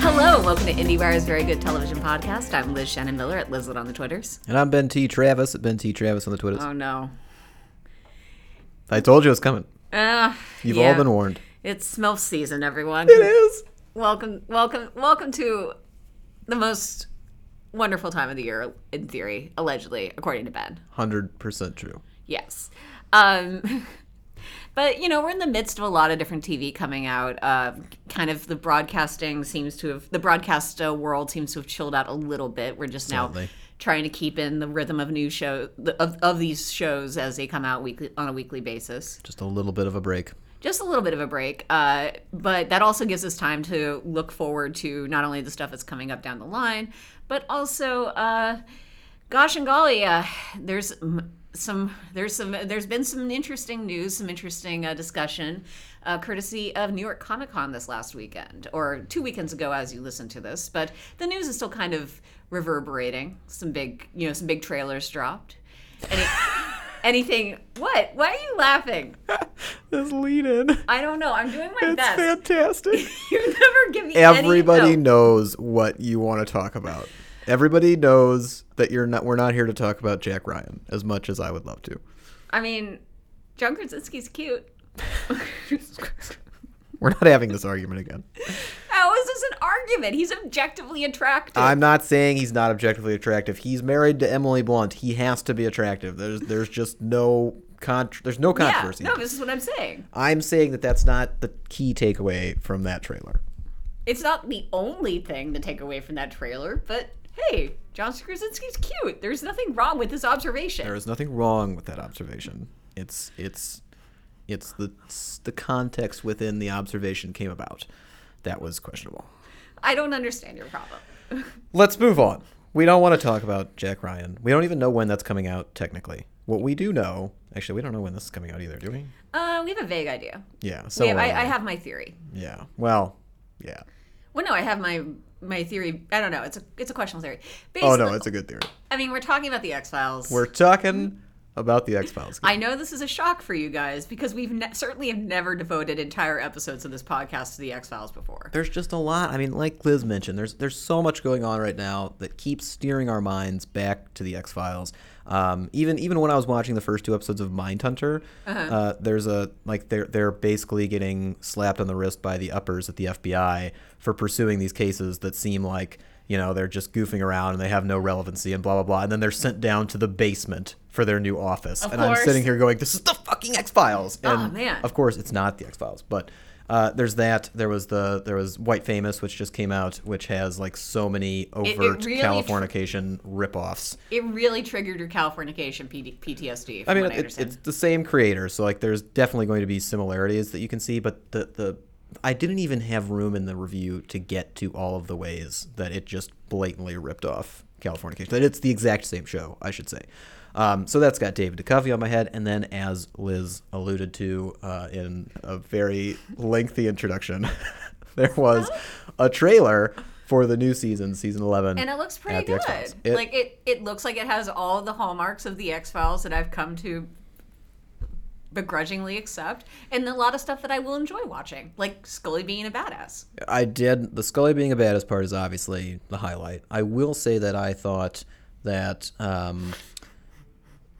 Hello, welcome to IndieWire's Very Good Television Podcast. I'm Liz Shannon Miller at Lizlet on the Twitters. And I'm Ben T. Travers at Ben T. Travers on the Twitters. Oh no. I told you it was coming. Uh, You've yeah. all been warned. It's MILF season, everyone. It is. Welcome, welcome, welcome to the most wonderful time of the year, in theory, allegedly, according to Ben. 100% true. Yes. Um, but, you know, we're in the midst of a lot of different TV coming out. Uh, kind of the broadcasting seems to have, the broadcast uh, world seems to have chilled out a little bit. We're just now trying to keep in the rhythm of new show of, of these shows as they come out weekly on a weekly basis Just a little bit of a break. just a little bit of a break. Uh, but that also gives us time to look forward to not only the stuff that's coming up down the line, but also, uh, gosh and golly, uh, there's some, there's some, there's been some interesting news, some interesting uh, discussion, uh, courtesy of New York Comic Con this last weekend, or two weekends ago as you listen to this. But the news is still kind of reverberating. Some big, you know, some big trailers dropped. Anything? What? Why are you laughing? This lead in. I don't know. I'm doing my best. fantastic. you never give me Everybody Any, no. knows what you want to talk about. Everybody knows that you're not we're not here to talk about Jack Ryan as much as I would love to. I mean, John Krasinski's cute. We're not having this argument again. Is an argument? He's objectively attractive. I'm not saying he's not objectively attractive. He's married to Emily Blunt. He has to be attractive. There's there's just no con- there's no yeah. controversy. No, this is what I'm saying. I'm saying that that's not the key takeaway from that trailer. It's not the only thing to take away from that trailer, but hey, John Krasinski's cute. There's nothing wrong with this observation. There is nothing wrong with that observation. It's it's it's the it's the context within the observation came about that was questionable. I don't understand your problem. Let's move on. We don't want to talk about Jack Ryan. We don't even know when that's coming out technically. What we do know, actually, we don't know when this is coming out either, do we? Uh, we have a vague idea. Yeah. So have, I, uh, I have my theory. Yeah. Well. Yeah. Well, no, I have my my theory. I don't know. It's a it's a questionable theory. Oh no, it's a good theory. I mean, we're talking about the X Files. We're talking about the X Files. I know this is a shock for you guys because we've ne- certainly have never devoted entire episodes of this podcast to the X Files before. there's just a lot. I mean, like Liz mentioned, there's there's so much going on right now that keeps steering our minds back to the X Files. Um, even even when I was watching the first two episodes of Mindhunter, uh there's a like they're they're basically getting slapped on the wrist by the uppers at the FBI for pursuing these cases that seem like you know they're just goofing around and they have no relevancy and blah blah blah, and then they're sent down to the basement for their new office, and I'm sitting here going, "This is the fucking X Files." Oh, And man. of course, it's not the X Files, but uh, there's that. There was the there was White Famous, which just came out, which has like so many it overt really tr- Californication ripoffs. It really triggered your Californication PD- PTSD. From I mean, what I it's, it's the same creator, so like there's definitely going to be similarities that you can see, but the the I didn't even have room in the review to get to all of the ways that it just blatantly ripped off Californication. That it's the exact same show, I should say. Um, so that's got David Duchovny on my head, and then as Liz alluded to uh, in a very lengthy introduction, there was a trailer for the new season, season eleven, and it looks pretty good. It- like it, it looks like it has all the hallmarks of the X Files that I've come to begrudgingly accept, and a lot of stuff that I will enjoy watching, like Scully being a badass. I did. The Scully being a badass part is obviously the highlight. I will say that I thought that um,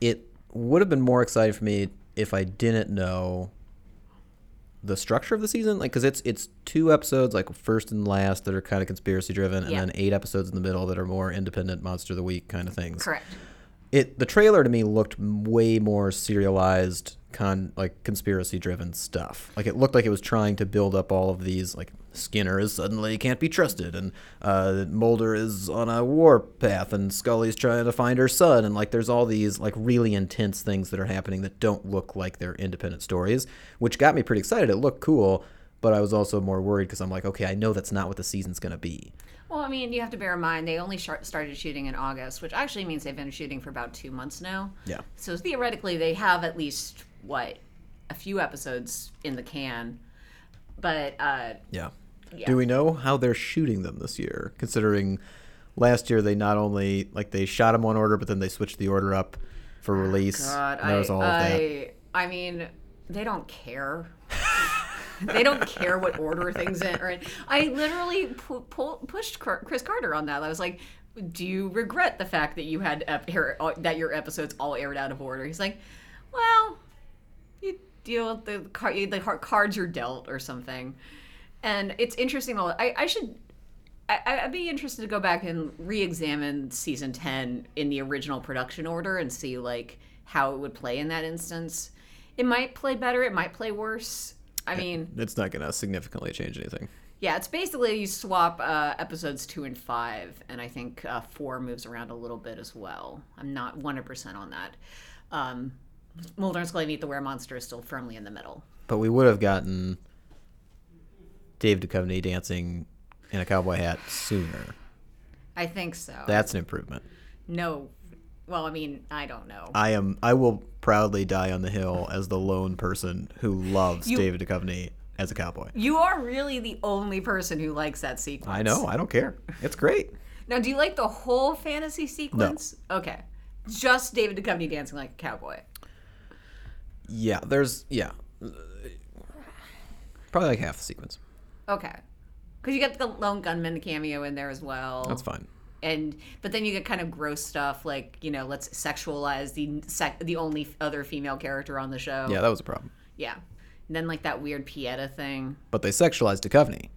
it would have been more exciting for me if I didn't know the structure of the season. Like, because it's it's two episodes, like first and last, that are kind of conspiracy driven, and Yeah. then eight episodes in the middle that are more independent monster of the week kind of things Correct. it the trailer to me looked way more serialized con like conspiracy driven stuff like it looked like it was trying to build up all of these like skinner is suddenly can't be trusted and uh, mulder is on a war path and scully's trying to find her son and like there's all these like really intense things that are happening that don't look like they're independent stories which got me pretty excited it looked cool but i was also more worried because i'm like okay i know that's not what the season's going to be Well, I mean, you have to bear in mind they only started shooting in August, which actually means they've been shooting for about two months now. yeah So theoretically, they have at least what a few episodes in the can. But uh, Yeah. Yeah. Do we know how they're shooting them this year? Considering last year they not only like they shot them one order, but then they switched the order up for release. God, and there was I, all. I, I mean, they don't care. they don't care what order things in. Or in. I literally pu- pu- pushed Chris Carter on that. I was like, "Do you regret the fact that you had ep- uh, that your episodes all aired out of order?" He's like, "Well, you deal with the card, the car- cards you're dealt, or something." And it's interesting. I, I should I, I'd be interested to go back and re-examine season ten in the original production order and see like how it would play in that instance. It might play better. It might play worse. I mean, It's not going to significantly change anything. yeah, it's basically you swap uh, episodes two and five, and I think uh, four moves around a little bit as well. I'm not 100% on that. Um, Mulder and Scully Meet the Were Monster is still firmly in the middle. But we would have gotten Dave Duchovny dancing in a cowboy hat sooner. I think so. That's an improvement. no, well, I mean, I don't know. I am. I will proudly die on the hill as the lone person who loves You- David Duchovny as a cowboy. You are really the only person who likes that sequence. I know. I don't care. It's great. Now, do you like the whole fantasy sequence? No. Okay. Just David Duchovny dancing like a cowboy. Yeah. There's. Yeah. Probably like half the sequence. Okay. Because you get the lone gunman cameo in there as well. That's fine. and but then you get kind of gross stuff like you know let's sexualize the sec- the only other female character on the show. Yeah, that was a problem. Yeah. And then like that weird Pieta thing. But they sexualized Duchovny.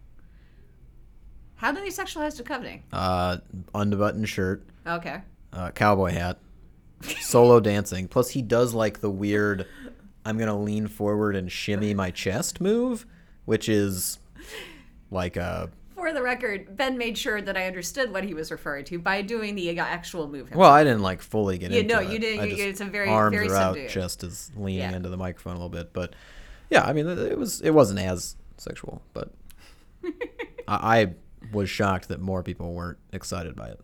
How did they sexualize Duchovny? Uh, unbuttoned shirt, Okay. uh, cowboy hat, solo dancing. Plus, he does like the weird I'm going to lean forward and shimmy my chest move, which is like a. For the record, Ben made sure that I understood what he was referring to by doing the actual move. himself. Well, I didn't like fully get Yeah, into no, it. you didn't- I you- just- it's a very- arms very are out, subdued. chest is leaning Yeah. into the microphone a little bit, but yeah, I mean, it it was it wasn't as sexual, but I, I was shocked that more people weren't excited by it.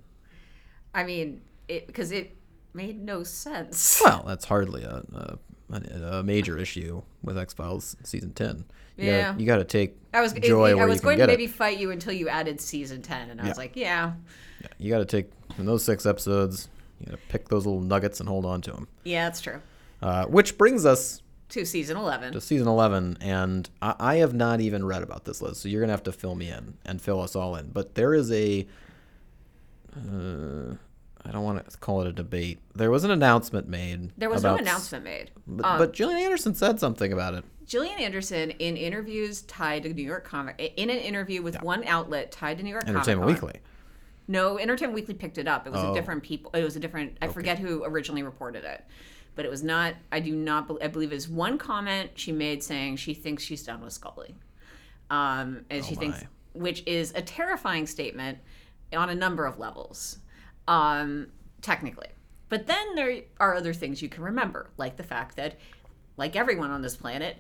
I mean, it because it made no sense. Well, that's hardly a a, a major issue with X Files season ten. You Yeah. gotta, you got to take I was joy I where was going to maybe it. fight you until you added season ten, and I was like, yeah, You got to take in those six episodes. You got to pick those little nuggets and hold on to them. yeah, that's true. Uh, which brings us To season eleven. to season 11 and I, I have not even read about this Liz so you're gonna have to fill me in and fill us all in but there is a uh, i don't want to call it a debate there was an announcement made there was about no announcement made. but, Um, but Gillian Anderson said something about it Gillian Anderson, in interviews tied to New York Comic, in an interview with one outlet tied to New York Entertainment Comic-Con- Weekly No, Entertainment Weekly picked it up. It was Oh. a different people. It was a different. I forget who originally reported it, but it was not. I do not. I believe it was one comment she made saying she thinks she's done with Scully, um, and she thinks, which is a terrifying statement on a number of levels, um, technically. But then there are other things you can remember, like the fact that, like everyone on this planet,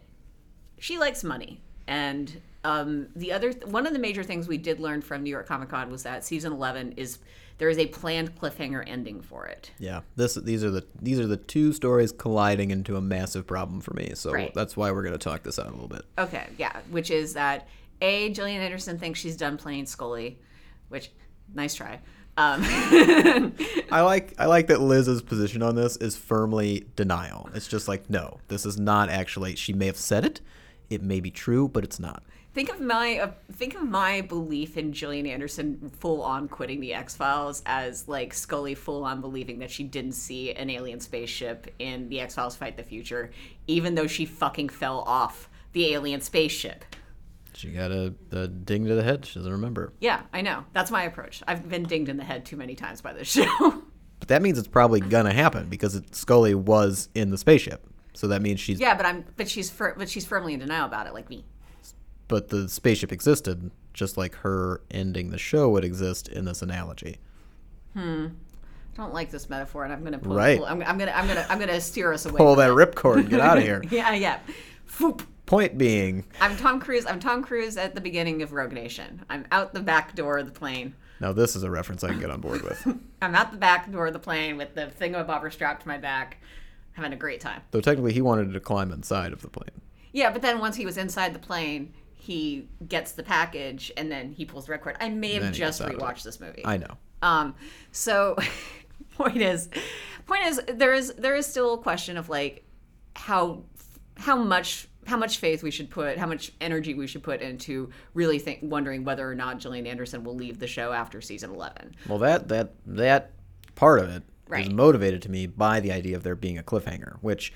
she likes money. And um, the other one of the major things we did learn from New York Comic Con was that season eleven is there is a planned cliffhanger ending for it. yeah this these are the these are the two stories colliding into a massive problem for me so Right. that's why we're gonna talk this out a little bit Okay, yeah, which is that a Gillian Anderson thinks she's done playing Scully, which nice try. Um, I like I like that Liz's position on this is firmly denial. It's just like no, this is not actually. She may have said it. It may be true, but it's not. think of my uh, think of my belief in Gillian Anderson full on quitting the X Files as like Scully full on believing that she didn't see an alien spaceship in the X Files Fight the Future, even though she fucking fell off the alien spaceship. She got a, a ding to the head. She doesn't remember. Yeah, I know. That's my approach. I've been dinged in the head too many times by this show. But that means it's probably gonna happen because it, Scully was in the spaceship. So that means she's. yeah, but I'm but she's fir- but she's firmly in denial about it, like me. But the spaceship existed, just like her ending the show would exist in this analogy. Hmm. I don't like this metaphor, and I'm gonna pull, Right. pull- I'm, I'm gonna I'm gonna I'm gonna steer us away. Pull that ripcord and get out of here. Yeah, yeah. Foop. Point being, I'm Tom Cruise. I'm Tom Cruise at the beginning of Rogue Nation. I'm out the back door of the plane. now this is a reference I can get on board with. I'm out the back door of the plane with the thingamabobber strapped to my back, having a great time. Though technically he wanted to climb inside of the plane. Yeah, but then once he was inside the plane, he gets the package and then he pulls the record. I may have just rewatched this movie. I know. Um, so point is, point is there is there is still a question of like how how much how much faith we should put how much energy we should put into really think wondering whether or not Gillian Anderson will leave the show after season 11 Well, that that that part of it is Right. motivated to me by the idea of there being a cliffhanger, which,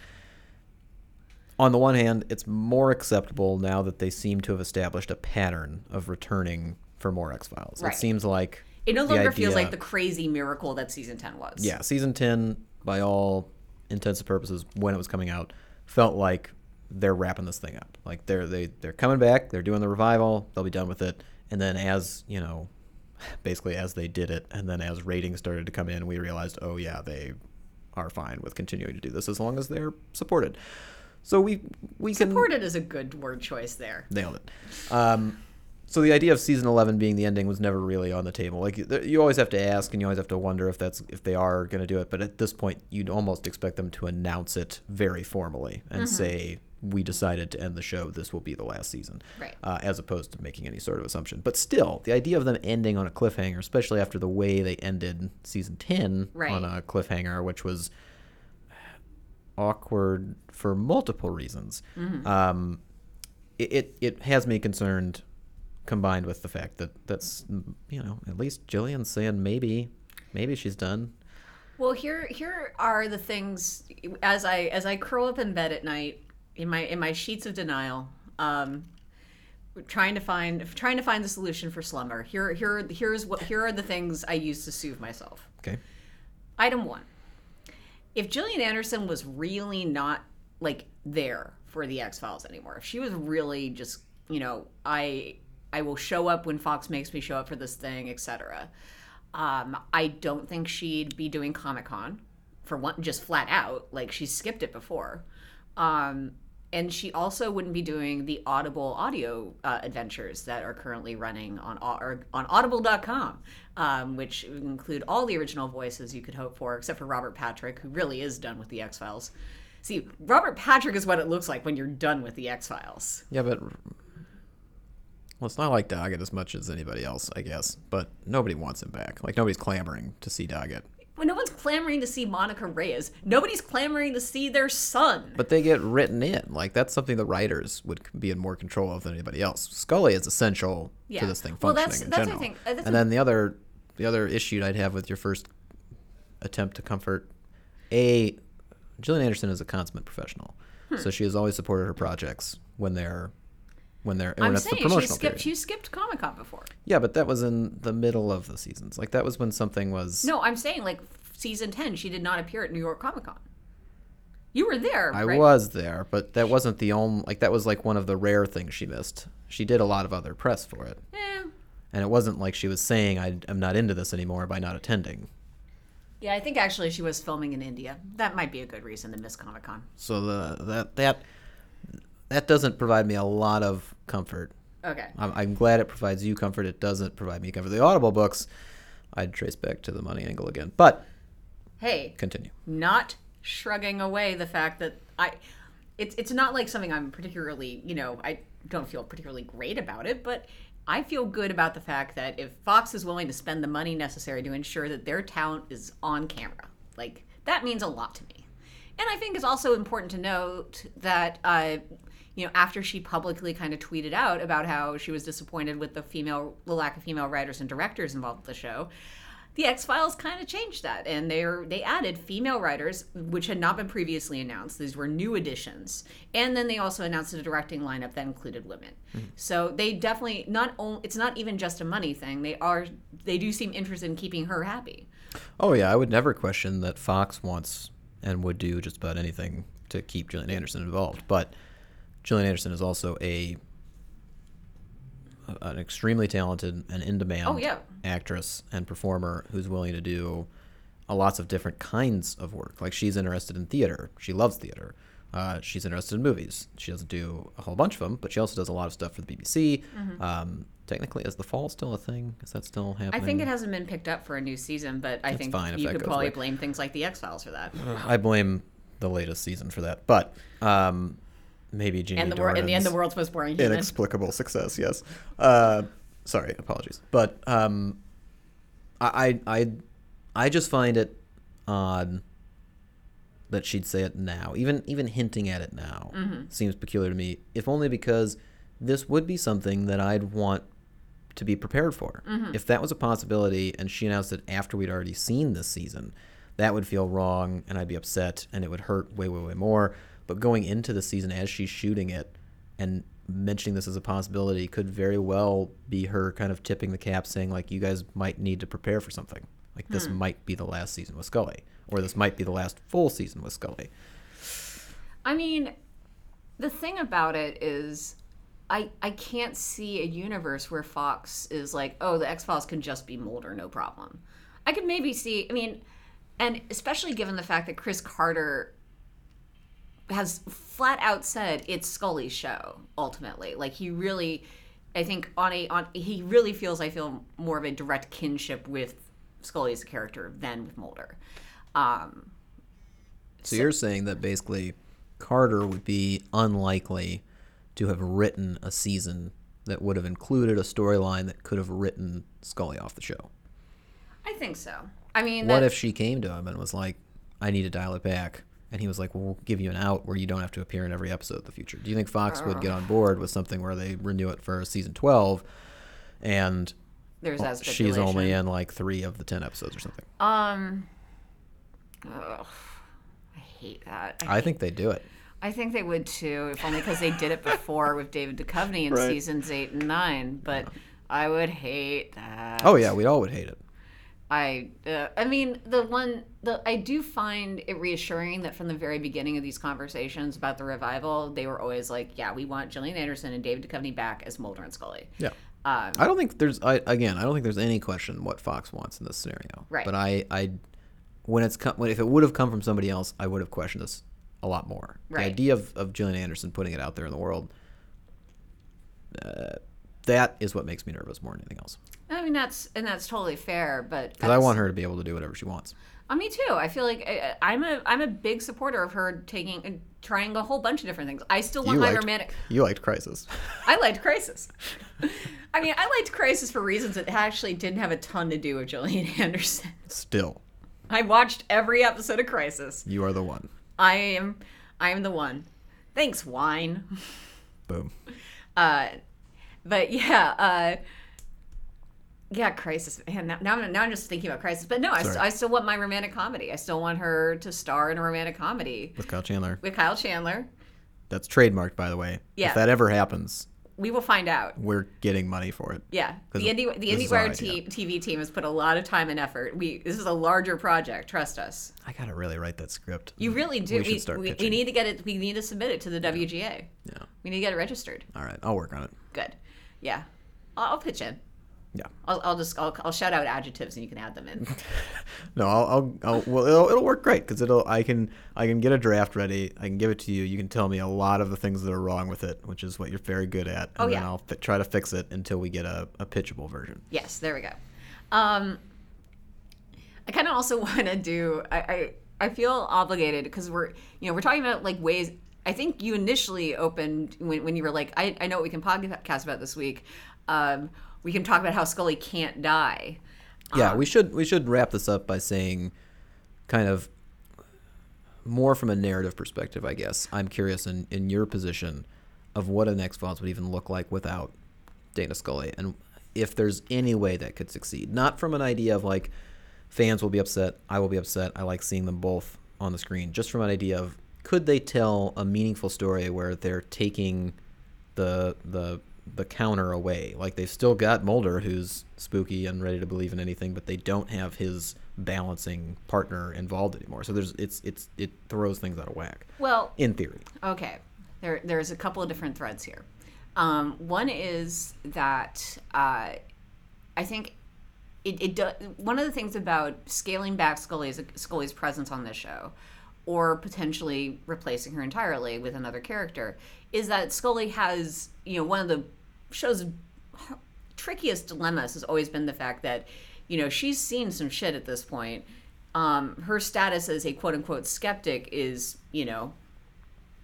on the one hand, it's more acceptable now that they seem to have established a pattern of returning for more X Files. Right. It seems like it no longer feels like the crazy miracle that season 10 was yeah, season ten, by all intents and purposes, when it was coming out, felt like they're wrapping this thing up. Like they're they they're coming back, they're doing the revival, they'll be done with it, and then as you know, basically as they did it, and then as ratings started to come in, we realized, oh yeah, they are fine with continuing to do this as long as they're supported. So we we can supported is a good word choice there nailed it. Um, so the idea of season eleven being the ending was never really on the table. Like you always have to ask, and you always have to wonder if that's if they are going to do it. But at this point, you'd almost expect them to announce it very formally and say, "We decided to end the show. This will be the last season," Right. uh, as opposed to making any sort of assumption. But still, the idea of them ending on a cliffhanger, especially after the way they ended season ten Right. on a cliffhanger, which was awkward for multiple reasons. Um, it, it it has me concerned, combined with the fact that that's you know at least Gillian's saying maybe maybe she's done. Well, here here are the things as I as I curl up in bed at night in my in my sheets of denial, um, trying to find trying to find the solution for slumber. Here here here's what here are the things I use to soothe myself. Okay. Item one: If Gillian Anderson was really not like there for the X Files anymore, if she was really just you know I I will show up when Fox makes me show up for this thing, etc. Um, I don't think she'd be doing Comic Con for one, just flat out. Like she skipped it before. Um, and she also wouldn't be doing the Audible audio uh, adventures that are currently running on or on Audible.com, um, which include all the original voices you could hope for, except for Robert Patrick, who really is done with the X Files. See, Robert Patrick is what it looks like when you're done with the X Files. Yeah, but well, it's not like Doggett as much as anybody else, I guess. But nobody wants him back. Like nobody's clamoring to see Doggett. Well, no one's clamoring to see Monica Reyes. Nobody's clamoring to see their son. But they get written in. Like that's something the writers would be in more control of than anybody else. Scully is essential Yeah. to this thing Well, functioning that's- in that's, I general. think- uh, and then the other, the other issue I'd have with your first attempt to comfort, a, Gillian Anderson is a consummate professional, Hmm. so she has always supported her projects when they're, when they're when I'm it's the saying she skipped. period. She skipped Comic Con before. Yeah, but that was in the middle of the seasons. Like that was when something was. No, I'm saying like season ten, she did not appear at New York Comic Con. You were there. I right? was there, but that wasn't the only. Like that was like one of the rare things she missed. She did a lot of other press for it. Eh. And it wasn't like she was saying, I, I'm not into this anymore by not attending. Yeah, I think actually she was filming in India. That might be a good reason to miss Comic Con. So the that that that doesn't provide me a lot of comfort. Okay. I'm, I'm glad it provides you comfort. It doesn't provide me comfort. The Audible books, I'd trace back to the money angle again. But Hey, continue. not shrugging away the fact that I it's it's not like something I'm particularly, you know, I don't feel particularly great about it, but I feel good about the fact that if Fox is willing to spend the money necessary to ensure that their talent is on camera, like that means a lot to me. And I think it's also important to note that uh you know, after she publicly kind of tweeted out about how she was disappointed with the female, the lack of female writers and directors involved with the show, the X Files kind of changed that, and they they added female writers, which had not been previously announced. These were new additions, and then they also announced a directing lineup that included women. Hmm. So they definitely not only it's not even just a money thing. They are they do seem interested in keeping her happy. Oh yeah, I would never question that Fox wants and would do just about anything to keep Gillian Anderson involved. But Gillian Anderson is also a an extremely talented and in demand Oh, yeah. actress and performer who's willing to do a lots of different kinds of work. Like she's interested in theater. She loves theater. Uh, she's interested in movies. She doesn't do a whole bunch of them, but she also does a lot of stuff for the BBC. Um, technically, is the fall still a thing? Is that still happening? Mm-hmm. I think it hasn't been picked up for a new season, but I think fine you could probably away. blame things like the X Files for that. I blame the latest season for that, but um, maybe Jeannie And the wor- in the end, the world's most boring human. inexplicable success. Yes. Uh, sorry, apologies, but um, I, I I I just find it odd that she'd say it now. Even even hinting at it now seems peculiar to me. If only because this would be something that I'd want to be prepared for. If that was a possibility and she announced it after we'd already seen this season, that would feel wrong and I'd be upset and it would hurt way, way, way more. But going into the season as she's shooting it and mentioning this as a possibility could very well be her kind of tipping the cap saying like you guys might need to prepare for something. Like this hmm. might be the last season with Scully. Or this might be the last full season with Scully. I mean, the thing about it is, I I can't see a universe where Fox is like, oh, the X Files can just be Mulder, no problem. I could maybe see. I mean, and especially given the fact that Chris Carter has flat out said it's Scully's show ultimately. Like he really, I think on a on he really feels I feel more of a direct kinship with Scully as a character than with Mulder. Um, So you're saying that basically Carter would be unlikely to have written a season that would have included a storyline that could have written Scully off the show. I think so. I mean, What if she came to him and was like, I need to dial it back? And he was like, well, we'll give you an out where you don't have to appear in every episode of the future. Do you think Fox would get on board with something where they renew it for season 12 and there's that she's only in like three of the 10 episodes or something? Um, ugh, I hate that. I, I think they do it. I think they would too, if only because they did it before with David Duchovny in Right. seasons eight and nine. But I would hate that. Oh, yeah, we all would hate it. I, uh, I mean, the one, the I do find it reassuring that from the very beginning of these conversations about the revival, they were always like, "Yeah, we want Gillian Anderson and David Duchovny back as Mulder and Scully." Yeah. Um, I don't think there's I again I don't think there's any question what Fox wants in this scenario. Right. But I I when it's come when if it would have come from somebody else I would have questioned this a lot more. Right. The idea of of Gillian Anderson putting it out there in the world. Uh, that is what makes me nervous more than anything else. I mean, that's and that's totally fair, but Because I want her to be able to do whatever she wants. Uh, me too. I feel like I, I'm a I'm a big supporter of her taking and trying a whole bunch of different things. I still want You my liked, romantic. you liked Crisis. I liked Crisis. I mean, I liked Crisis for reasons that actually didn't have a ton to do with Gillian Anderson. Still, I watched every episode of Crisis. you are the one. I am I am the one. Thanks, wine. Boom. Uh, but yeah, uh, yeah, Crisis. Man, now, now, I'm, now I'm just thinking about Crisis. But no, I, st- I still want my romantic comedy. I still want her to star in a romantic comedy With Kyle Chandler. with Kyle Chandler. That's trademarked, by the way. Yeah. If that ever happens, We will find out. we're getting money for it. Yeah. the Indie the this is our IndieWire TV team has put a lot of time and effort. We this is a larger project. Trust us. I gotta really write that script. You really do. We We, should start we, we need to get it. We need to submit it to the WGA. Yeah. We need to get it registered. All right. I'll work on it. Good. Yeah, I'll, I'll pitch in. Yeah. I'll, I'll just I'll, I'll shout out adjectives and you can add them in. No, I'll, I'll, I'll well, it'll, it'll work great because it'll, I can, I can get a draft ready. I can give it to you. You can tell me a lot of the things that are wrong with it, which is what you're very good at. And Oh, then yeah. I'll fi- try to fix it until we get a, a pitchable version. Yes, there we go. Um, I kind of also want to do. I, I I feel obligated because we're you know we're talking about like ways. I think you initially opened when, when you were like, I, I know what we can podcast about this week. Um, we can talk about how Scully can't die. Yeah, we should, we should wrap this up by saying, kind of, more from a narrative perspective, I guess. I'm curious in, in your position of what an X Files would even look like without Dana Scully, and if there's any way that could succeed. Not from an idea of like fans will be upset, I will be upset. I like seeing them both on the screen. Just from an idea of could they tell a meaningful story where they're taking the the the counter away. Like they've still got Mulder who's spooky and ready to believe in anything, but they don't have his balancing partner involved anymore. So there's it's it's it throws things out of whack. Well, In theory. Okay, there there's a couple of different threads here. Um, one is that uh, I think it, it do, one of the things about scaling back Scully's Scully's presence on this show, or potentially replacing her entirely with another character, is that Scully has you know one of the show's trickiest dilemmas has always been the fact that you know she's seen some shit at this point. Um, her status as a quote unquote skeptic is you know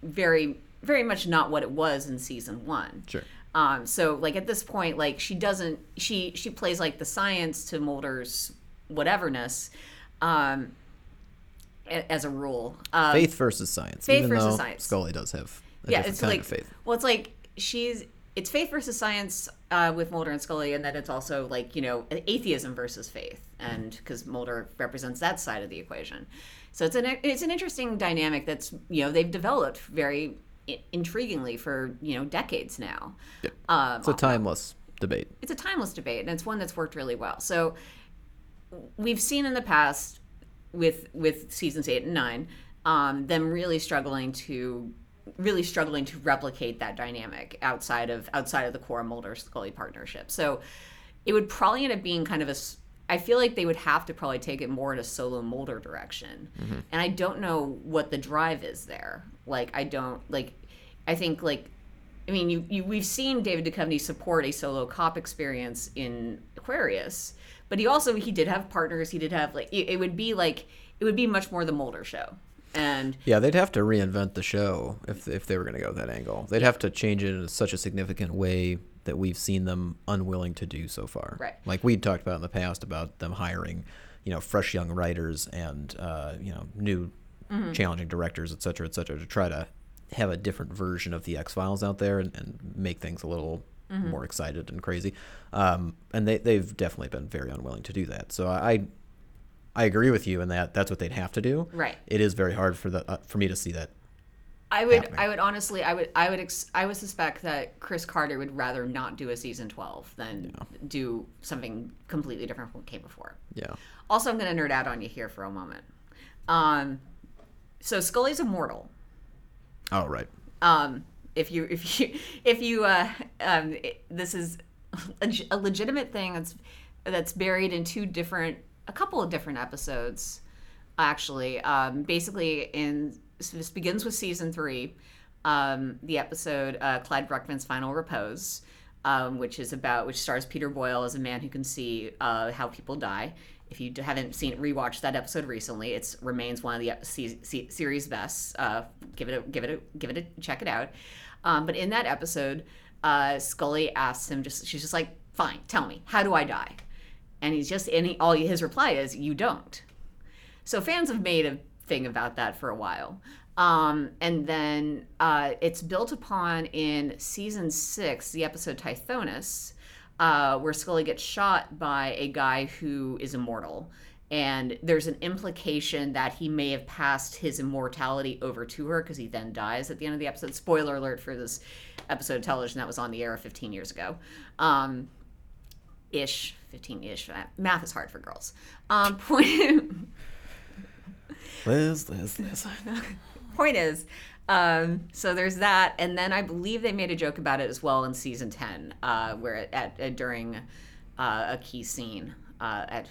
very very much not what it was in season one. Sure. Um, so like at this point, like she doesn't she she plays like the science to Mulder's whateverness. Um, as a rule. Um, faith versus science. faith even versus science. Scully does have a yeah, it's like of faith. well, it's like she's it's faith versus science uh, with Mulder and Scully, and then it's also like you know atheism versus faith, and because Mulder represents that side of the equation. So it's an it's an interesting dynamic that's you know they've developed very i- intriguingly for you know decades now. Um, It's a timeless debate. it's a timeless debate and it's one that's worked really well so we've seen in the past with with seasons eight and nine um, them really struggling to really struggling to replicate that dynamic outside of outside of the core Mulder Scully partnership so it would probably end up being kind of a I feel like they would have to probably take it more in a solo Mulder direction. And I don't know what the drive is there. Like I don't like I think like I mean, you, you we've seen David Duchovny support a solo cop experience in Aquarius, but he also he did have partners. He did have like it, it would be like it would be much more the Mulder show, and Yeah, they'd have to reinvent the show if if they were going to go that angle. They'd have to change it in such a significant way that we've seen them unwilling to do so far. Right. Like we'd talked about in the past about them hiring, you know, fresh young writers and uh, you know new Mm-hmm. challenging directors, et cetera, et cetera, to try to have a different version of the X Files out there and, and make things a little Mm-hmm. more excited and crazy. Um, and they they've definitely been very unwilling to do that. So I. I agree with you in that that's what they'd have to do. Right. It is very hard for the uh, for me to see that I would happening. I would honestly I would I would ex, I would suspect that Chris Carter would rather not do a season twelve than do something completely different from what came before. Yeah. Also, I'm going to nerd out on you here for a moment. Um, so Scully's immortal. Oh, right. um, if you if you if you uh, um, this is a, a legitimate thing that's that's buried in two different a couple of different episodes actually. Um, basically in so this begins with season three um, the episode uh, clyde bruckman's final repose um, which is about which stars peter boyle as a man who can see uh, how people die. If you haven't seen rewatched that episode recently it remains one of the se- series bests uh, give it a give it a give it a check it out um, but in that episode uh, scully asks him just she's just like fine tell me how do i die and he's just and he, all his reply is you don't so fans have made a thing about that for a while. Um, and then uh, it's built upon in season six, the episode Tithonus, uh, where Scully gets shot by a guy who is immortal. And there's an implication that he may have passed his immortality over to her because he then dies at the end of the episode. Spoiler alert for this episode of television that was on the air 15 years ago. Um, ish, 15 ish. Math is hard for girls. Um, point. Liz, Liz, Liz. point is um, so there's that and then i believe they made a joke about it as well in season 10 uh, where at, at during uh, a key scene uh, at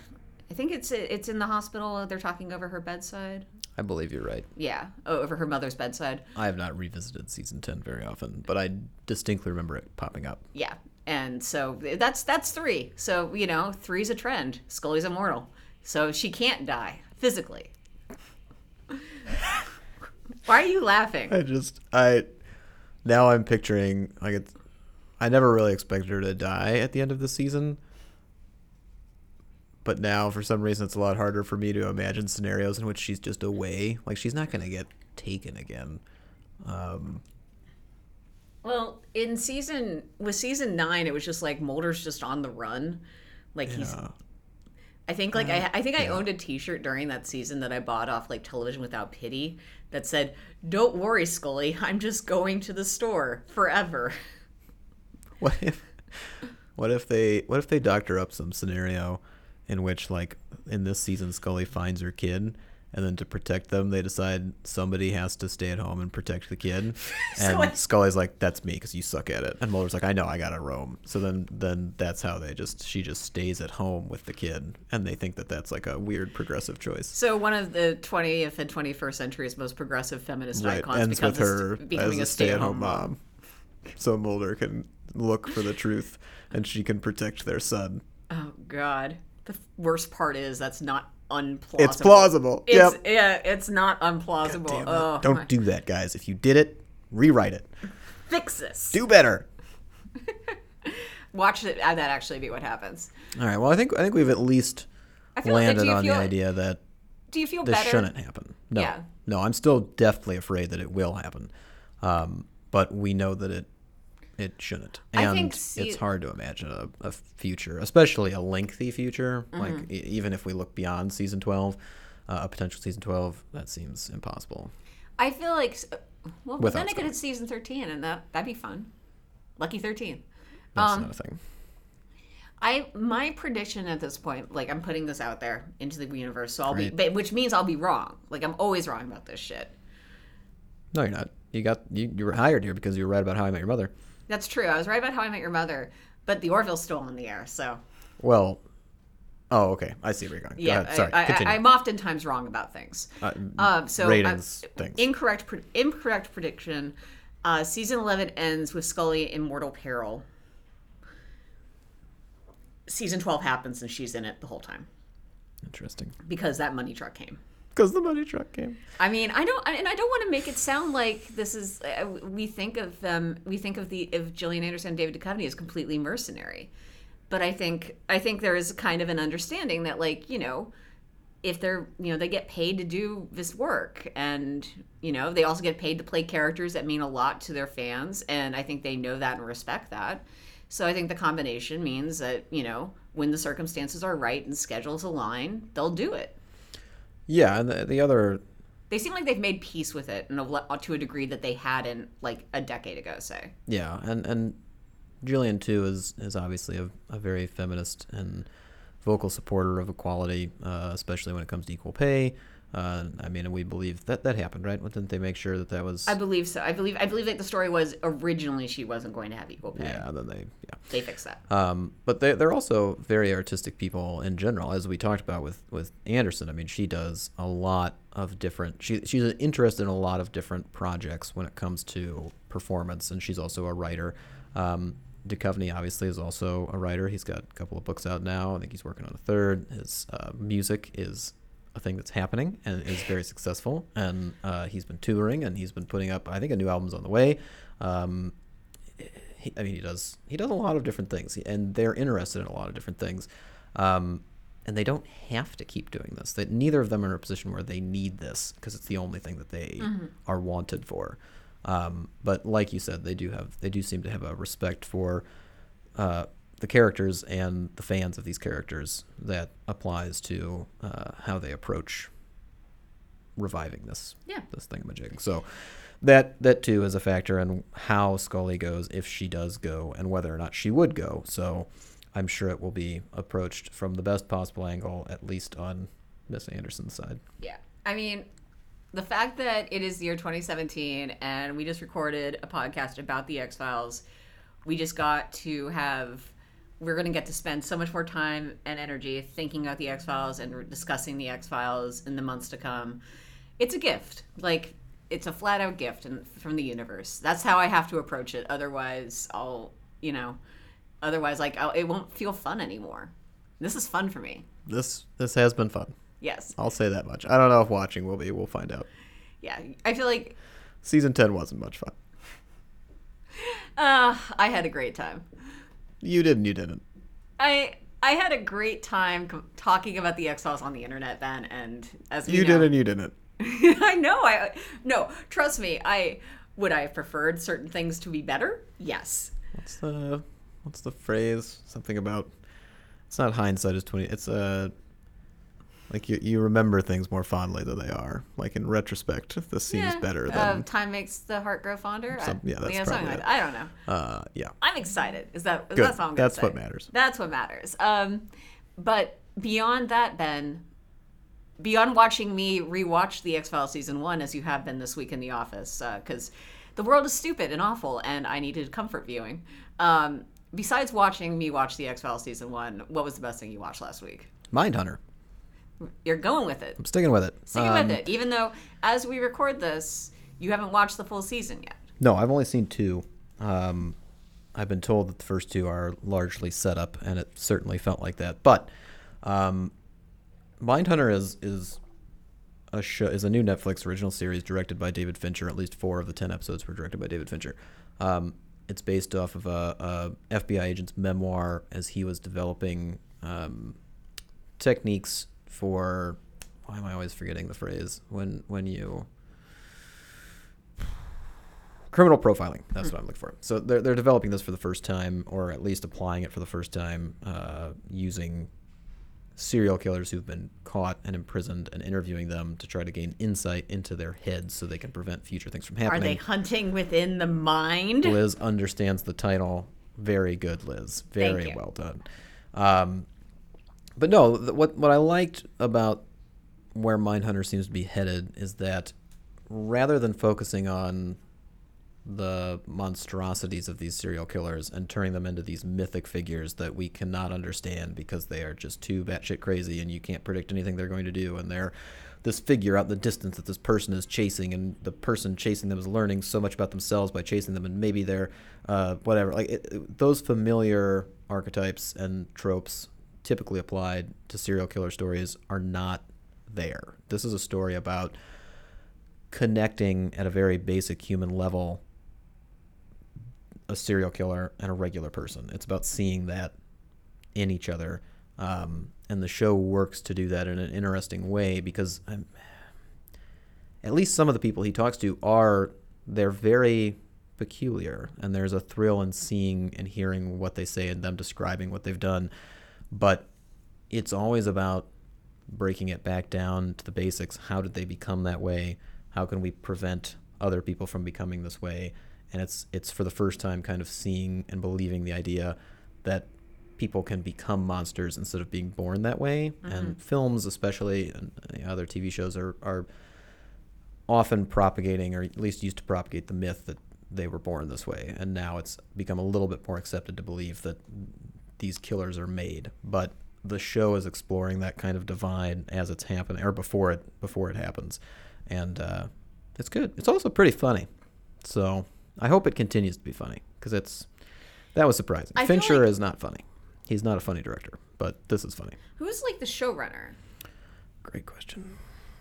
i think it's it's in the hospital. They're talking over her bedside. I believe you're right. yeah oh, over her mother's bedside. I have not revisited season 10 very often, but I distinctly remember it popping up. yeah and so eh, that's that's three. So you know three's a trend. Scully's immortal. So she can't die physically. Why are you laughing? I just, I, now I'm picturing, like, it's, I never really expected her to die at the end of the season. But now, for some reason, it's a lot harder for me to imagine scenarios in which she's just away. Like, she's not going to get taken again. Um, Well, in season with season nine, it was just like Mulder's just on the run. Like he's, uh, I think like I, I think I owned a T-shirt during that season that I bought off like Television Without Pity that said, "Don't worry, Scully, I'm just going to the store forever." What if what if they what if they doctor up some scenario in which like in this season Scully finds her kid and then to protect them they decide somebody has to stay at home and protect the kid. And I- Scully's like that's me because you suck at it. And Mulder's like I know I gotta roam. So then then that's how they just she just stays at home with the kid and they think that that's like a weird progressive choice. So one of the 20th and 21st century's most progressive feminist right icons ends becomes with her becoming a a stay-at-home mom. So Mulder can look for the truth and she can protect their son. Oh God, the worst part is that's not unplausible. It's plausible. It's, yep. Yeah, it's not unplausible. Oh, Don't my- do that, guys. If you did it, rewrite it. fix this. Do better. Watch it, uh, that actually be what happens. All right. Well, I think I think we've at least feel like landed on the idea that Do you feel this better? shouldn't happen. No, Yeah. no, I'm still definitely afraid that it will happen, um, but we know that it it shouldn't, I and think see- it's hard to imagine a, a future, especially a lengthy future. Mm-hmm. Like e- even if we look beyond season twelve, uh, a potential season twelve, that seems impossible. I feel like well, Without then I could have season thirteen, and that that'd be fun. Lucky thirteen. That's Um, not a thing. I my prediction at this point, like I'm putting this out there into the universe, so I'll Great. be, which means I'll be wrong. Like I'm always wrong about this shit. No, you're not. You got you, you were hired here because you were right about How I Met Your Mother. That's true. I was right about How I Met Your Mother, but the Orville's still in the air. So Well, oh, okay. I see where you're going. yeah, Go ahead. Sorry, I, I. I'm oftentimes wrong about things. Uh, Um, so ratings uh, things. Incorrect, pre- incorrect prediction. Uh, season eleven ends with Scully in mortal peril. Season twelve happens and she's in it the whole time Interesting. because that money truck came. Because the money truck came. I mean, I don't, and I don't want to make it sound like this is. Uh, we think of them. We think of the of Gillian Anderson, and David Duchovny as completely mercenary, but I think I think there is kind of an understanding that, like, you know, if they're, you know, they get paid to do this work, and you know, they also get paid to play characters that mean a lot to their fans, and I think they know that and respect that. So I think the combination means that you know, when the circumstances are right and schedules align, they'll do it Yeah, and the, the other they seem like they've made peace with it in a, le- to a degree that they hadn't like a decade ago say Yeah, and and Gillian too is is obviously a, a very feminist and vocal supporter of equality, uh, especially when it comes to equal pay. Uh, I mean, we believe that that happened, right? Didn't they make sure that that was? i believe so i believe i believe that the story was originally she wasn't going to have equal pay yeah, then they yeah. they fixed that Um, but they they're also very artistic people in general, as we talked about with with Anderson. I mean, she does a lot of different. She she's interested in a lot of different projects when it comes to performance, and she's also a writer. Um, Duchovny obviously is also a writer. He's got a couple of books out now. I think he's working on a third. His uh, music is a thing that's happening and is very successful. And uh, he's been touring and he's been putting up. I think a new album's on the way. Um, he, I mean, he does he does a lot of different things, and they're interested in a lot of different things, um, and they don't have to keep doing this. That neither of them are in a position where they need this because it's the only thing that they are wanted for. Um, but like you said, they do have they do seem to have a respect for uh, the characters and the fans of these characters that applies to uh, how they approach reviving this Yeah. this thingamajig. So that that too is a factor in how Scully goes if she does go and whether or not she would go. So I'm sure it will be approached from the best possible angle, at least on Miss Anderson's side. yeah i mean the fact that it is the year 2017 and we just recorded a podcast about the x-files we just got to have we're going to get to spend so much more time and energy thinking about the x-files and discussing the x-files in the months to come it's a gift like it's a flat out gift and from the universe that's how i have to approach it otherwise i'll you know otherwise like I'll, it won't feel fun anymore this is fun for me This this has been fun. yes I'll say that much. I don't know if watching will be. We'll find out. yeah i feel like Season ten wasn't much fun. uh, i had a great time You didn't. you didn't. i i had a great time co- talking about the x-files on the internet then and as we You know, did and you didn't. I know. I no. Trust me. I would I have preferred certain things to be better. Yes. What's the what's the phrase? Something about it's not hindsight is twenty. It's uh like you you remember things more fondly than they are. Like in retrospect, this seems Yeah, better uh, than time makes the heart grow fonder. Some- yeah, that's something probably like that. I don't know. uh yeah. I'm excited. Is that Good. that's all I'm That's say. what matters. That's what matters. Um, but beyond that, Ben, beyond watching me rewatch the X Files season one as you have been this week in the office, because the world is stupid and awful, and I needed comfort viewing. Um, besides watching me watch the X Files season one, what was the best thing you watched last week? Mindhunter. You're going with it. I'm sticking with it. Sticking Um, with it, even though as we record this, you haven't watched the full season yet. No, I've only seen two. Um, I've been told that the first two are largely set up, and it certainly felt like that. But um, Mindhunter is is a show is a new Netflix original series directed by David Fincher. At least four of the ten episodes were directed by David Fincher. Um, it's based off of a, a FBI agent's memoir as he was developing um, techniques for why am I always forgetting the phrase when when you criminal profiling. That's what I'm looking for. So they're they're developing this for the first time, or at least applying it for the first time, uh, using serial killers who've been caught and imprisoned and interviewing them to try to gain insight into their heads so they can prevent future things from happening Are they hunting within the mind? Liz understands the title. Very good, Liz. Very well done. Um, but no, th- what what I liked about where Mindhunter seems to be headed is that rather than focusing on the monstrosities of these serial killers and turning them into these mythic figures that we cannot understand because they are just too batshit crazy and you can't predict anything they're going to do and they're this figure out in the distance that this person is chasing and the person chasing them is learning so much about themselves by chasing them and maybe they're uh, whatever like it, it- those familiar archetypes and tropes typically applied to serial killer stories are not there this is a story about connecting at a very basic human level a serial killer and a regular person. It's about seeing that in each other, um, and the show works to do that in an interesting way because um at least some of the people he talks to are they're very peculiar, and there's a thrill in seeing and hearing what they say and them describing what they've done, but it's always about breaking it back down to the basics. How did they become that way? How can we prevent other people from becoming this way? And it's it's for the first time kind of seeing and believing the idea that people can become monsters instead of being born that way. And mm-hmm. films, especially and other TV shows, are are often propagating or at least used to propagate the myth that they were born this way. And now it's become a little bit more accepted to believe that these killers are made. But the show is exploring that kind of divide as it's happening or before it before it happens. And uh, it's good. It's also pretty funny. So I hope it continues to be funny because it's that was surprising. I Fincher like- is not funny. He's not a funny director, but this is funny. Who's like the showrunner? Great question.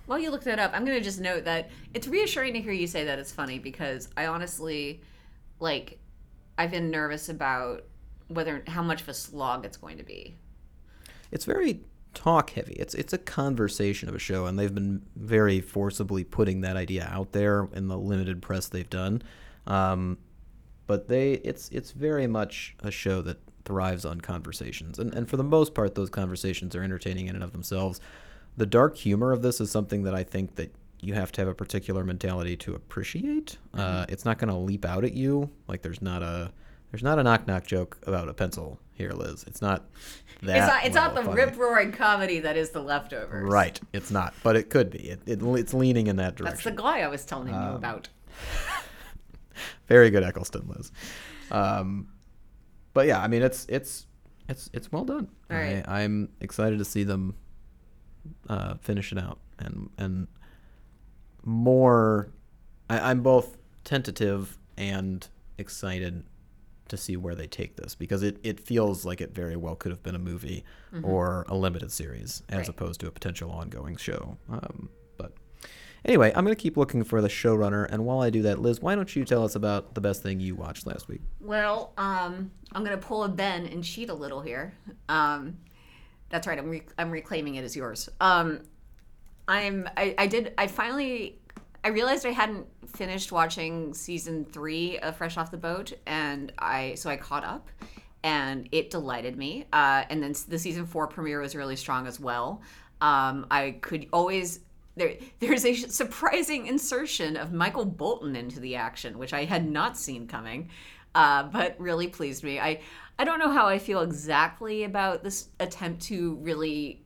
While you look that up, I'm going to just note that it's reassuring to hear you say that it's funny because I honestly, like, I've been nervous about whether how much of a slog it's going to be. it's very talk heavy. It's it's a conversation of a show, and they've been very forcibly putting that idea out there in the limited press they've done. Um, but they it's it's very much a show that thrives on conversations, and and for the most part, those conversations are entertaining in and of themselves. The dark humor of this is something that I think that you have to have a particular mentality to appreciate. Uh, it's not going to leap out at you like there's not a there's not a knock knock joke about a pencil here, Liz. It's not that. it's not, it's not the rip roaring comedy that is the leftovers. Right. It's not, but it could be. It, it it's leaning in that direction. That's the guy I was telling you Um, about. Very good, Eccleston, Liz. Um, but yeah, I mean, it's it's it's it's well done. All right. I, I'm excited to see them uh, finish it out, and and more. I, I'm both tentative and excited to see where they take this because it, it feels like it very well could have been a movie or a limited series as Right. opposed to a potential ongoing show. Um, but anyway, I'm going to keep looking for the showrunner. And while I do that, Liz, why don't you tell us about the best thing you watched last week? Well, um, I'm gonna pull a Ben and cheat a little here. Um, that's right. I'm re- I'm reclaiming it as yours. Um, I'm I, I did I finally I realized I hadn't finished watching season three of Fresh Off the Boat, and I so I caught up, and it delighted me. Uh, and then the season four premiere was really strong as well. Um, I could always there there's a surprising insertion of Michael Bolton into the action, which I had not seen coming, uh, but really pleased me. I I don't know how I feel exactly about this attempt to really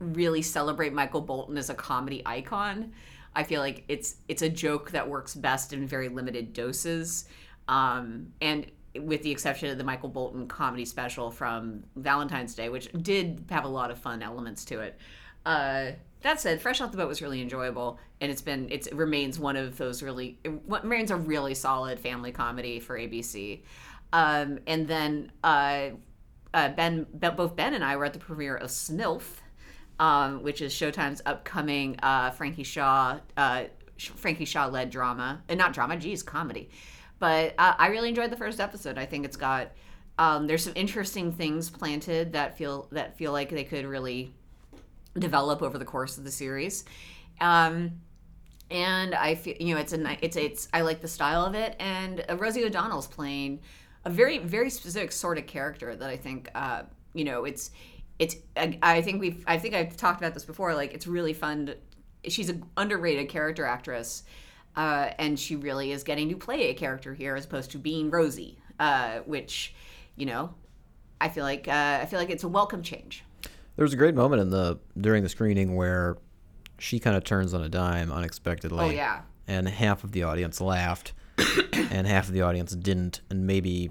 really celebrate Michael Bolton as a comedy icon. I feel like it's it's a joke that works best in very limited doses, um, and with the exception of the Michael Bolton comedy special from Valentine's Day, which did have a lot of fun elements to it. Uh, that said, Fresh Off the Boat was really enjoyable, and it's been it's, it remains one of those really it remains a really solid family comedy for ABC. Um, and then uh, uh, Ben, both Ben and I were at the premiere of Smilf, um, which is Showtime's upcoming uh, Frankie Shaw uh, Frankie Shaw led drama, and not drama, geez, comedy. But uh, I really enjoyed the first episode. I think it's got um, there's some interesting things planted that feel that feel like they could really develop over the course of the series. Um, and I feel you know it's a it's it's I like the style of it, and uh, Rosie O'Donnell's playing a very very specific sort of character that I think uh, you know it's it's I, I think we've I think I've talked about this before. Like it's really fun. To, she's an underrated character actress, uh, and she really is getting to play a character here as opposed to being Rosie, uh, which you know I feel like uh, I feel like it's a welcome change. There was a great moment in the during the screening where she kind of turns on a dime unexpectedly. Oh yeah. and half of the audience laughed and half of the audience didn't and maybe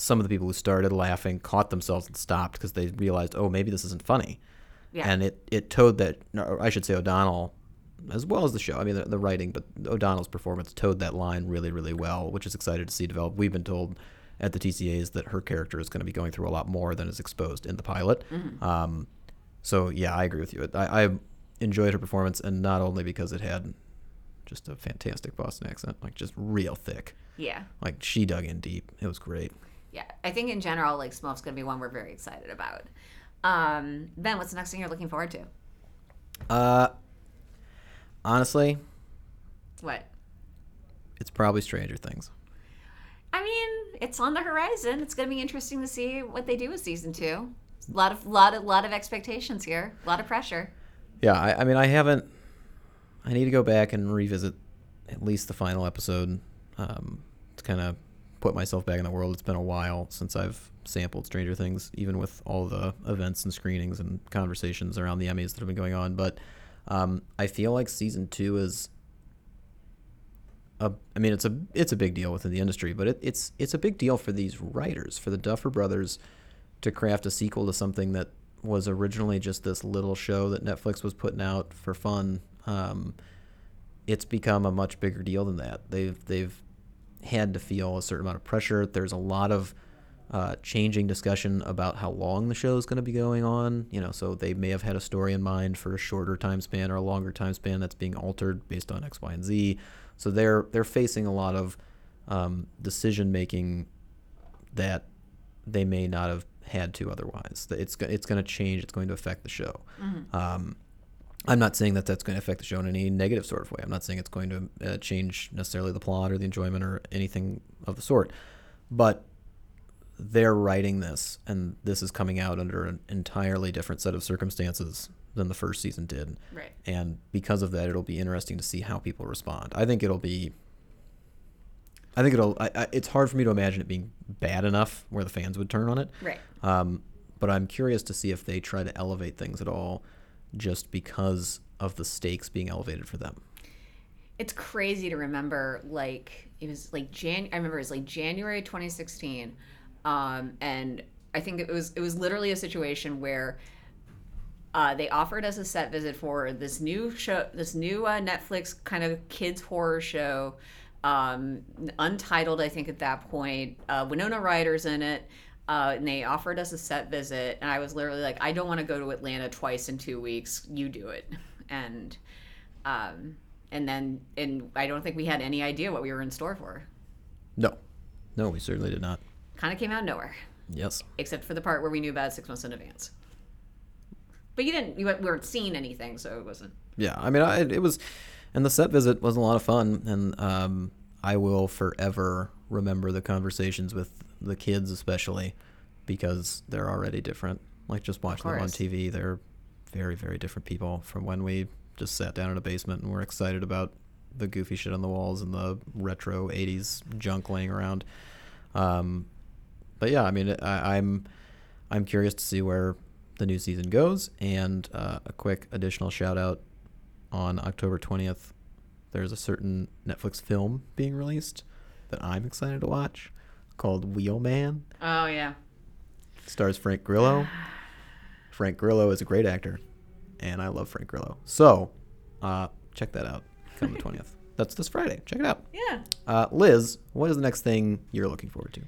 some of the people who started laughing caught themselves and stopped because they realized oh maybe this isn't funny Yeah. and it, it toed that i should say o'donnell as well as the show i mean the, the writing but o'donnell's performance toed that line really really well which is excited to see develop we've been told at the tcas that her character is going to be going through a lot more than is exposed in the pilot Hmm. um, so yeah i agree with you I, I enjoyed her performance and not only because it had just a fantastic Boston accent, like just real thick. Yeah. Like she dug in deep. It was great. Yeah. I think in general, like Smilf's gonna be one we're very excited about. Um, ben, what's the next thing you're looking forward to? Uh, honestly, What? it's probably Stranger Things. I mean, it's on the horizon. It's going to be interesting to see what they do with season two. A lot of, lot of, lot of expectations here. A lot of pressure. Yeah, I, I mean, I haven't. I need to go back and revisit at least the final episode um, to kind of put myself back in the world. It's been a while since I've sampled Stranger Things, even with all the events and screenings and conversations around the Emmys that have been going on. But um, I feel like season two is. A, I mean, it's a it's a big deal within the industry, but it, it's it's a big deal for these writers, for the Duffer Brothers, to craft a sequel to something that was originally just this little show that Netflix was putting out for fun. Um, it's become a much bigger deal than that. They've they've had to feel a certain amount of pressure. There's a lot of uh, changing discussion about how long the show is going to be going on. You know, so they may have had a story in mind for a shorter time span or a longer time span that's being altered based on X, Y, and Z. So they're they're facing a lot of um, decision making that they may not have had to otherwise. It's it's going to change. It's going to affect the show. Um, I'm not saying that that's going to affect the show in any negative sort of way. I'm not saying it's going to uh, change necessarily the plot or the enjoyment or anything of the sort. But they're writing this, and this is coming out under an entirely different set of circumstances than the first season did. Right. And because of that, it'll be interesting to see how people respond. I think it'll be. I think it'll. I, I, it's hard for me to imagine it being bad enough where the fans would turn on it. Right. Um, but I'm curious to see if they try to elevate things at all, just because of the stakes being elevated for them. It's crazy to remember. Like it was like Jan. I remember it was like January 2016, um, and I think it was it was literally a situation where uh, they offered us a set visit for this new show, this new uh, Netflix kind of kids horror show, um, untitled, I think at that point. Uh, Winona Ryder's in it, uh, and they offered us a set visit, and I was literally like, I don't want to go to Atlanta twice in two weeks. You do it, and um, and then and I don't think we had any idea what we were in store for. No, no, we certainly did not. Kind of came out of nowhere, Yes. except for the part where we knew about it six months in advance. But you didn't, you weren't seeing anything, so it wasn't. Yeah, I mean, I, it was, and the set visit was a lot of fun, and um, I will forever remember the conversations with the kids, especially because they're already different. Like just watching them on. TV, they're very, very different people from when we just sat down in a basement and were excited about the goofy shit on the walls and the retro '80s junk laying around. Um, but yeah, I mean, I, I'm I'm curious to see where the new season goes. And uh, a quick additional shout out on October 20th, there's a certain Netflix film being released that I'm excited to watch called Wheelman. Oh yeah. Stars Frank Grillo. Frank Grillo is a great actor, and I love Frank Grillo. So, uh, check that out. Come the 20th. That's this Friday. Check it out. Yeah. Uh, Liz, what is the next thing you're looking forward to?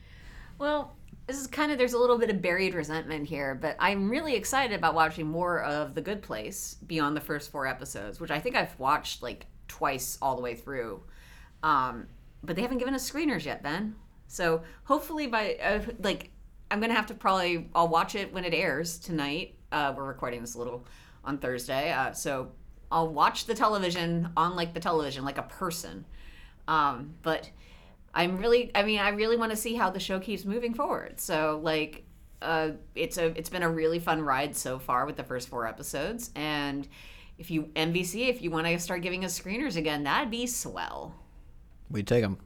Well, this is kind of there's a little bit of buried resentment here, but I'm really excited about watching more of The Good Place beyond the first four episodes, which I think I've watched like twice all the way through. Um, but they haven't given us screeners yet, Ben. So hopefully by uh, like I'm gonna have to probably I'll watch it when it airs tonight. Uh, we're recording this a little on Thursday. Uh, so I'll watch the television on like the television, like a person. Um, but I'm really, I mean, I really want to see how the show keeps moving forward. So like, uh, it's a, it's been a really fun ride so far with the first four episodes. And if you NBC, if you want to start giving us screeners again, that'd be swell. We'd take them.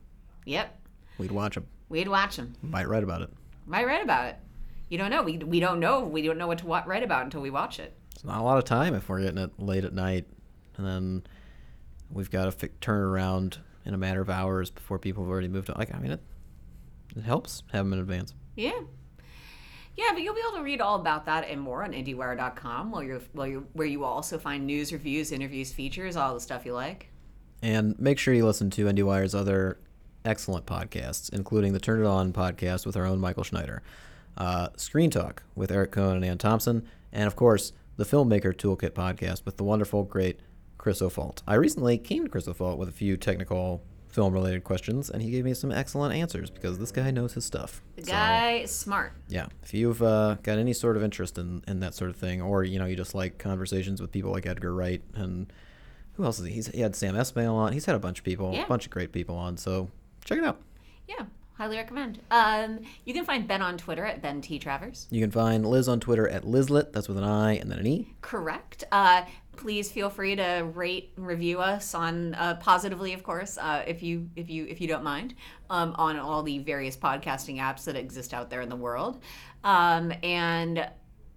Yep, We'd watch them. We'd watch them. Might write about it. Might write about it. You don't know. We, we don't know. We don't know what to write about until we watch it. It's not a lot of time if we're getting it late at night, and then we've got to fi- turn around in a matter of hours before people have already moved on. Like, I mean, it it helps have them in advance. Yeah. Yeah, but you'll be able to read all about that and more on IndieWire.com, where you where you where you will also find news, reviews, interviews, features, all the stuff you like. And make sure you listen to IndieWire's other excellent podcasts, including the Turn It On podcast with our own Michael Schneider, uh, Screen Talk with Eric Kohn and Anne Thompson, and of course, the Filmmaker Toolkit podcast with the wonderful, great Chris O'Falt. I recently came to Chris O'Falt with a few technical film related questions, and he gave me some excellent answers because this guy knows his stuff. The So, guy is smart. yeah, if you've uh, got any sort of interest in, in that sort of thing, or you know, you just like conversations with people like Edgar Wright and who else is he? He's, he had Sam Esmail on. He's had a bunch of people, Yeah. a bunch of great people on. So check it out. Yeah, highly recommend. Um, you can find Ben on Twitter at Ben T Travers. You can find Liz on Twitter at Lizlet. That's with an I and then an E. Correct. Uh, please feel free to rate and review us on uh, positively, of course, uh, if you if you if you don't mind, um, on all the various podcasting apps that exist out there in the world. Um, and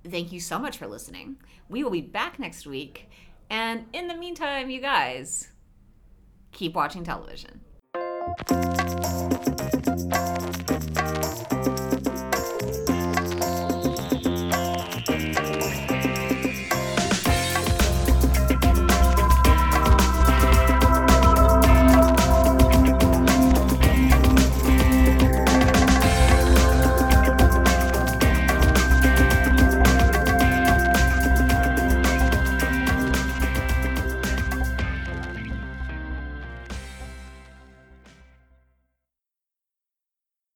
thank you so much for listening. We will be back next week. And in the meantime, you guys keep watching television. うん。